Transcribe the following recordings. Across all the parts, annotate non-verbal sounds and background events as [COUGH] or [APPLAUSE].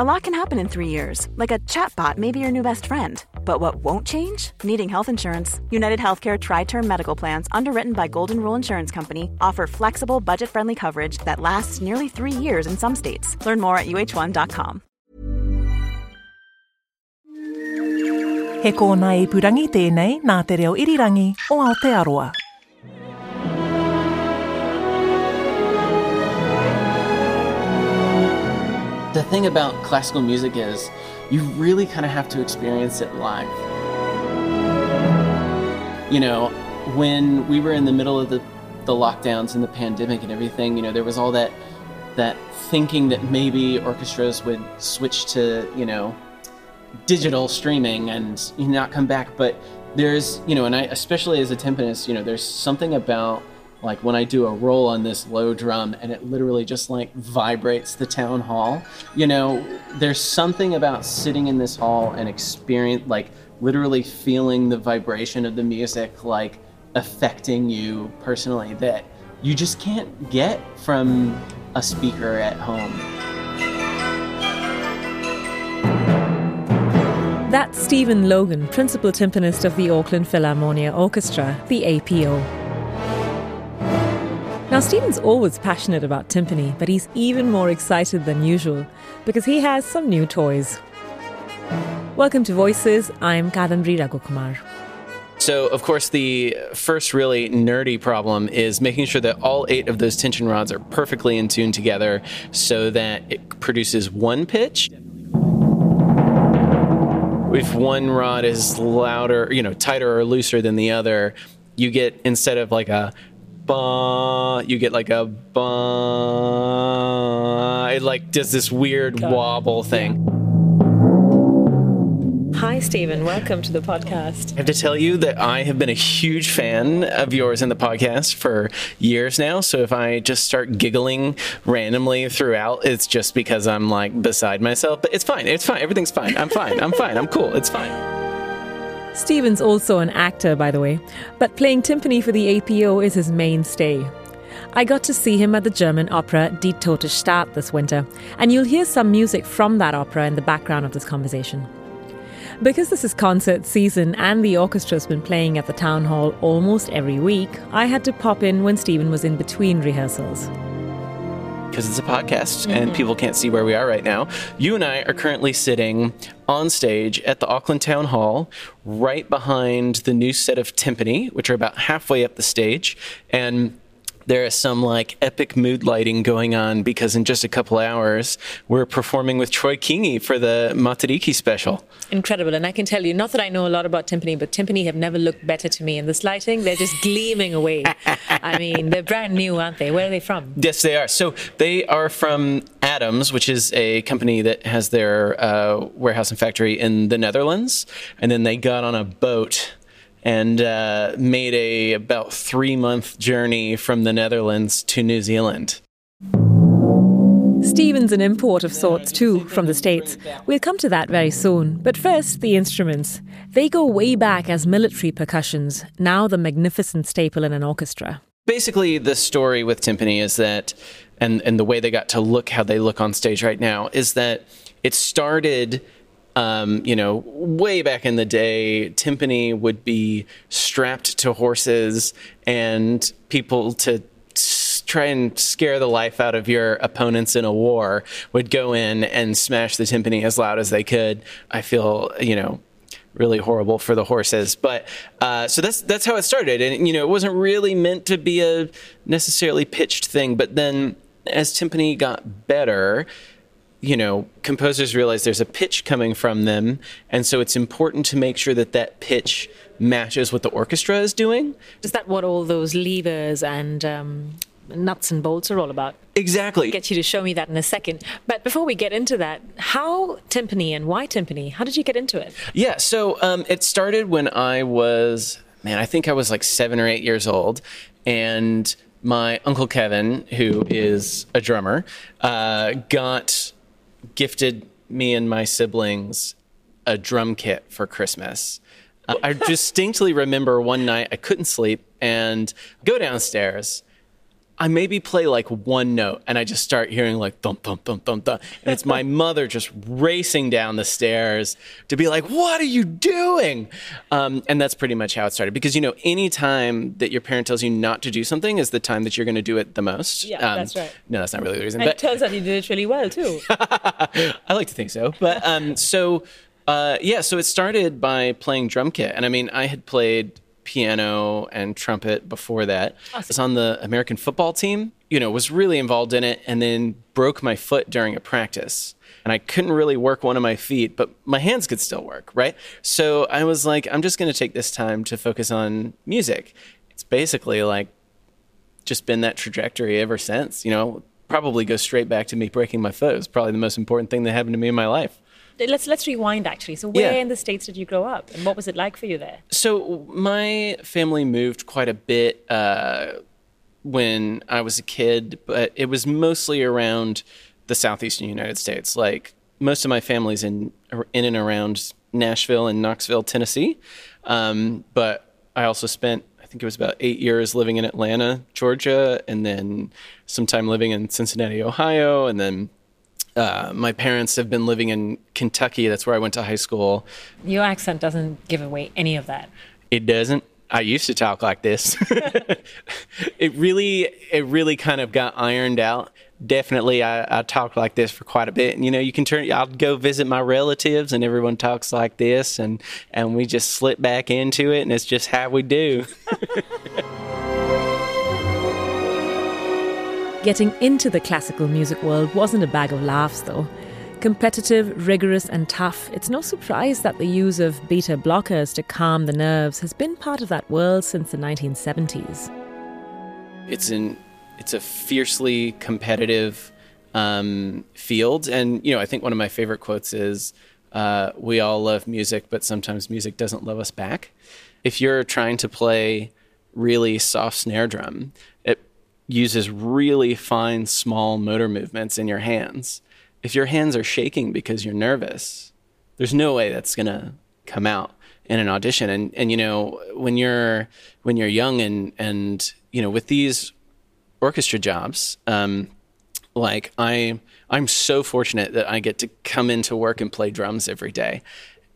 A lot can happen in three years, like a chatbot may be your new best friend. But what won't change? Needing health insurance. United Healthcare Tri Term Medical Plans, underwritten by Golden Rule Insurance Company, offer flexible, budget friendly coverage that lasts nearly three years in some states. Learn more at uh1.com. He kōna purangi tēnei nā te reo irirangi o Aotearoa. The thing about classical music is you really kind of have to experience it live. You know, when we were in the middle of the, the lockdowns and the pandemic and everything, you know, there was all that that thinking that maybe orchestras would switch to, you know, digital streaming and not come back. But there's, you know, and I, especially as a timpanist, you know, there's something about like when I do a roll on this low drum and it literally just like vibrates the town hall. You know, there's something about sitting in this hall and experience like literally feeling the vibration of the music like affecting you personally that you just can't get from a speaker at home. That's Steven Logan, principal timpanist of the Auckland Philharmonia Orchestra, the APO. Now, Steven's always passionate about timpani, but he's even more excited than usual because he has some new toys. Welcome to Voices. I'm Kadambari Raghukumar. So, of course, the first really nerdy problem is making sure that all eight of those tension rods are perfectly in tune together so that it produces one pitch. If one rod is louder, you know, tighter or looser than the other, you get instead of like a bah, you get like a bah. It like does this weird wobble thing. Hi, Steven. Welcome to the podcast. I have to tell you that I have been a huge fan of yours in the podcast for years now. So if I just start giggling randomly throughout, it's just because I'm like beside myself. But it's fine. It's fine. Everything's fine. I'm fine. I'm fine. I'm cool. It's fine. Steven's also an actor, by the way, but playing timpani for the APO is his mainstay. I got to see him at the German opera Die Tote Stadt this winter, and you'll hear some music from that opera in the background of this conversation. Because this is concert season and the orchestra's been playing at the town hall almost every week, I had to pop in when Steven was in between rehearsals because it's a podcast mm-hmm. and people can't see where we are right now. You and I are currently sitting on stage at the Auckland Town Hall, right behind the new set of timpani, which are about halfway up the stage. And there is some like epic mood lighting going on because in just a couple hours we're performing with Troy Kingi for the Matariki special. Incredible. And I can tell you, not that I know a lot about timpani, but timpani have never looked better to me in this lighting. They're just gleaming away. [LAUGHS] I mean, they're brand new, aren't they? Where are they from? Yes, they are. So they are from Adams, which is a company that has their uh, warehouse and factory in the Netherlands. And then they got on a boat and uh, made a about three month journey from the Netherlands to New Zealand. Steven's an import of sorts too from the States. We'll come to that very soon. But first, the instruments. They go way back as military percussions, now the magnificent staple in an orchestra. Basically, the story with timpani is that, and, and the way they got to look how they look on stage right now, is that it started um, you know, way back in the day, timpani would be strapped to horses and people to try and scare the life out of your opponents in a war would go in and smash the timpani as loud as they could. I feel, you know, really horrible for the horses. But uh, so that's that's how it started, and you know, it wasn't really meant to be a necessarily pitched thing. But then as timpani got better, you know, composers realize there's a pitch coming from them, and so it's important to make sure that that pitch matches what the orchestra is doing. Is that what all those levers and um, nuts and bolts are all about? Exactly. I'll get you to show me that in a second. But before we get into that, how timpani and why timpani? How did you get into it? Yeah, so um, it started when I was, man, I think I was like seven or eight years old, and my uncle Kevin, who is a drummer, uh, got gifted me and my siblings a drum kit for Christmas. Uh, I distinctly remember one night I couldn't sleep and go downstairs. I maybe play like one note and I just start hearing like thump, thump, thump, thump, thump. And it's my [LAUGHS] mother just racing down the stairs to be like, what are you doing? Um, and that's pretty much how it started. Because, you know, any time that your parent tells you not to do something is the time that you're going to do it the most. Yeah, Um, that's right. No, that's not really the reason. And but it turns out you did it really well too. [LAUGHS] I like to think so. But um, so, uh, yeah, so it started by playing drum kit. And I mean, I had played piano and trumpet before that. I was on the American football team, you know, was really involved in it, and then broke my foot during a practice. And I couldn't really work one of my feet, but my hands could still work, right? So I was like, I'm just going to take this time to focus on music. It's basically like just been that trajectory ever since. You know, probably goes straight back to me breaking my foot. It was probably the most important thing that happened to me in my life. Let's let's rewind actually. So where Yeah. in the states did you grow up, and what was it like for you there? So my family moved quite a bit uh, when I was a kid, but it was mostly around the southeastern United States. Like most of my family's in in and around Nashville and Knoxville, Tennessee. Um, but I also spent, I think it was about eight years living in Atlanta, Georgia, and then some time living in Cincinnati, Ohio, and then. Uh, my parents have been living in Kentucky. That's where I went to high school. Your accent doesn't give away any of that. It doesn't. I used to talk like this. [LAUGHS] it really, it really kind of got ironed out. Definitely, I, I talked like this for quite a bit. And you know, you can turn. I'll go visit my relatives, and everyone talks like this, and and we just slip back into it, and it's just how we do. [LAUGHS] Getting into the classical music world wasn't a bag of laughs, though. Competitive, rigorous, and tough, it's no surprise that the use of beta blockers to calm the nerves has been part of that world since the 1970s. it's an it's a fiercely competitive um, field, and you know I think one of my favorite quotes is, uh, "We all love music, but sometimes music doesn't love us back." If you're trying to play really soft snare drum, it uses really fine, small motor movements in your hands. If your hands are shaking because you're nervous, there's no way that's gonna come out in an audition. And and you know when you're when you're young and and you know with these orchestra jobs, um, like I I'm so fortunate that I get to come into work and play drums every day,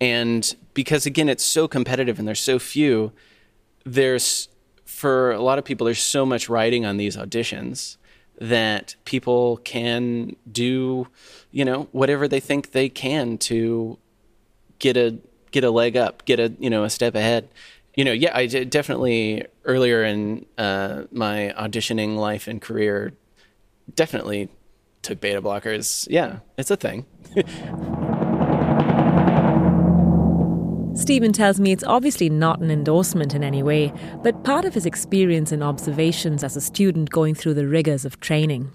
and because again it's so competitive and there's so few, there's for a lot of people there's so much writing on these auditions that people can do you know whatever they think they can to get a get a leg up, get a you know a step ahead. You know, yeah, I did definitely earlier in uh, my auditioning life and career, definitely took beta blockers. Yeah, it's a thing. [LAUGHS] Steven tells me it's obviously not an endorsement in any way, but part of his experience and observations as a student going through the rigours of training.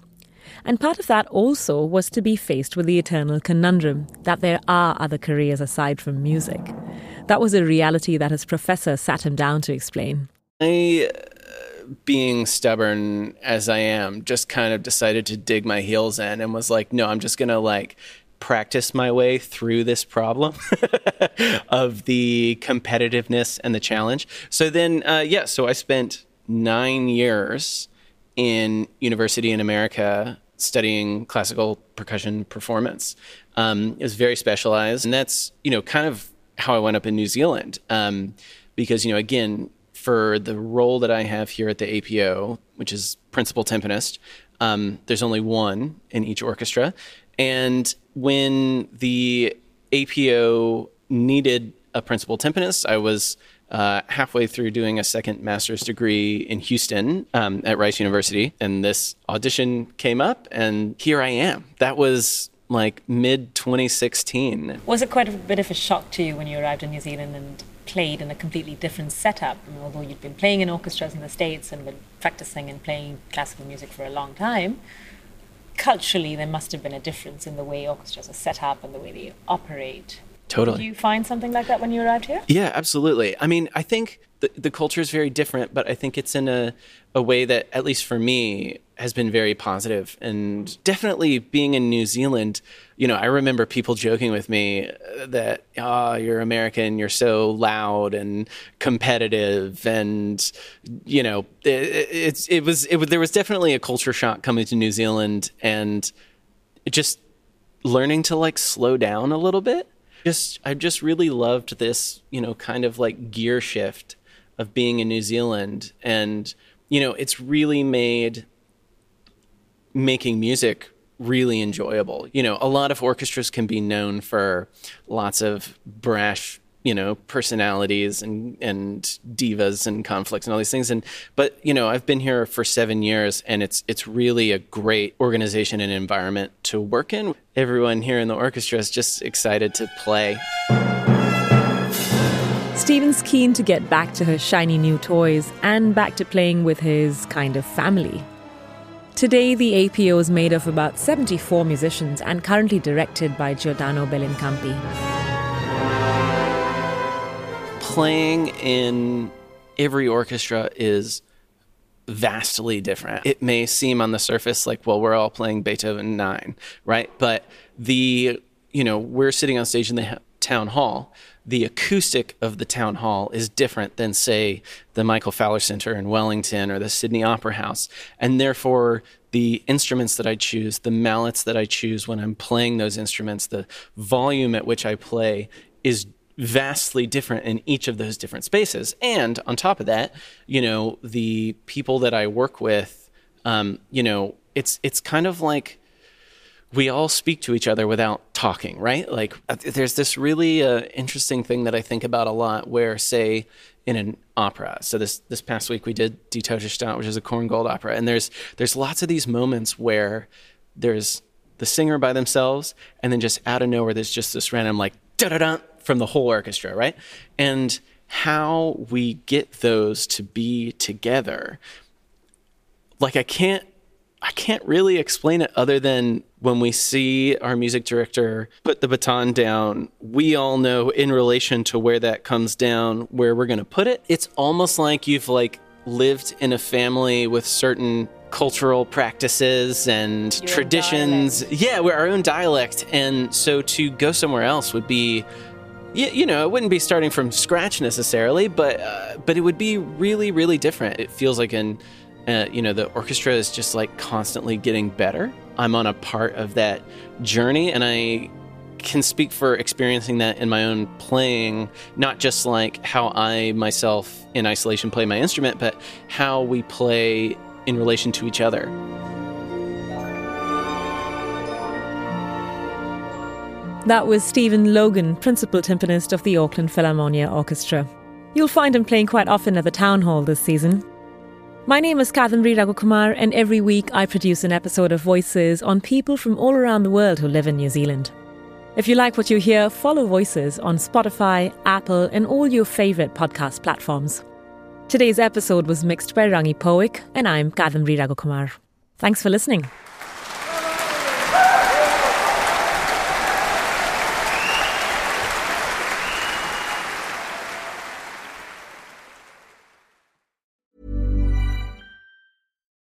And part of that also was to be faced with the eternal conundrum that there are other careers aside from music. That was a reality that his professor sat him down to explain. I, uh, being stubborn as I am, just kind of decided to dig my heels in and was like, no, I'm just gonna like practice my way through this problem [LAUGHS] of the competitiveness and the challenge. So then, uh, yeah, so I spent nine years in university in America studying classical percussion performance. Um, it was very specialized, and that's you know kind of how I went up in New Zealand um, because you know again for the role that I have here at the APO, which is principal timpanist, um, there's only one in each orchestra, and when the APO needed a principal timpanist, I was uh, halfway through doing a second master's degree in Houston um, at Rice University, and this audition came up, and here I am. That was like mid 2016. Was it quite a bit of a shock to you when you arrived in New Zealand and played in a completely different setup? I mean, although you'd been playing in orchestras in the States and been practicing and playing classical music for a long time, culturally there must have been a difference in the way orchestras are set up and the way they operate. Totally. Did you find something like that when you arrived here? Yeah, absolutely. I mean, I think the, the culture is very different, but I think it's in a, a way that, at least for me, has been very positive. And definitely being in New Zealand, you know, I remember people joking with me uh, that, oh, you're American, you're so loud and competitive. And, you know, it, it's, it was, it there was definitely a culture shock coming to New Zealand and just learning to like slow down a little bit. Just, I just really loved this, you know, kind of like gear shift of being in New Zealand. And, you know, it's really made making music really enjoyable. You know, a lot of orchestras can be known for lots of brash, you know, personalities and and divas and conflicts and all these things. And but you know, I've been here for seven years, and it's it's really a great organization and environment to work in. Everyone here in the orchestra is just excited to play. Steven's keen to get back to her shiny new toys and back to playing with his kind of family. Today, the APO is made of about 74 musicians and currently directed by Giordano Bellincampi. Playing in every orchestra is vastly different. It may seem on the surface like, well, we're all playing Beethoven 9, right? But the, you know, we're sitting on stage in the town hall the acoustic of the town hall is different than, say, the Michael Fowler Center in Wellington or the Sydney Opera House. And therefore, the instruments that I choose, the mallets that I choose when I'm playing those instruments, the volume at which I play is vastly different in each of those different spaces. And on top of that, you know, the people that I work with, um, you know, it's it's kind of like we all speak to each other without talking, right? Like uh, there's this really uh, interesting thing that I think about a lot where say in an opera. So this this past week we did Die Tote Stadt, which is a Korngold opera, and there's there's lots of these moments where there's the singer by themselves and then just out of nowhere there's just this random like da da da from the whole orchestra, right? And how we get those to be together. Like I can't I can't really explain it other than when we see our music director put the baton down, we all know in relation to where that comes down where we're going to put it. It's almost like you've like lived in a family with certain cultural practices and Your traditions. Yeah, we're our own dialect. And so to go somewhere else would be you, you know, it wouldn't be starting from scratch necessarily, but uh, but it would be really really different. It feels like in uh, you know, the orchestra is just like constantly getting better. I'm on a part of that journey, and I can speak for experiencing that in my own playing, not just like how I myself in isolation play my instrument, but how we play in relation to each other. That was Steven Logan, principal timpanist of the Auckland Philharmonia Orchestra. You'll find him playing quite often at the Town Hall this season. My name is Kadambari Raghukumar, and every week I produce an episode of Voices on people from all around the world who live in New Zealand. If you like what you hear, follow Voices on Spotify, Apple, and all your favourite podcast platforms. Today's episode was mixed by Rangi Poik, and I'm Kadambari Raghukumar. Thanks for listening.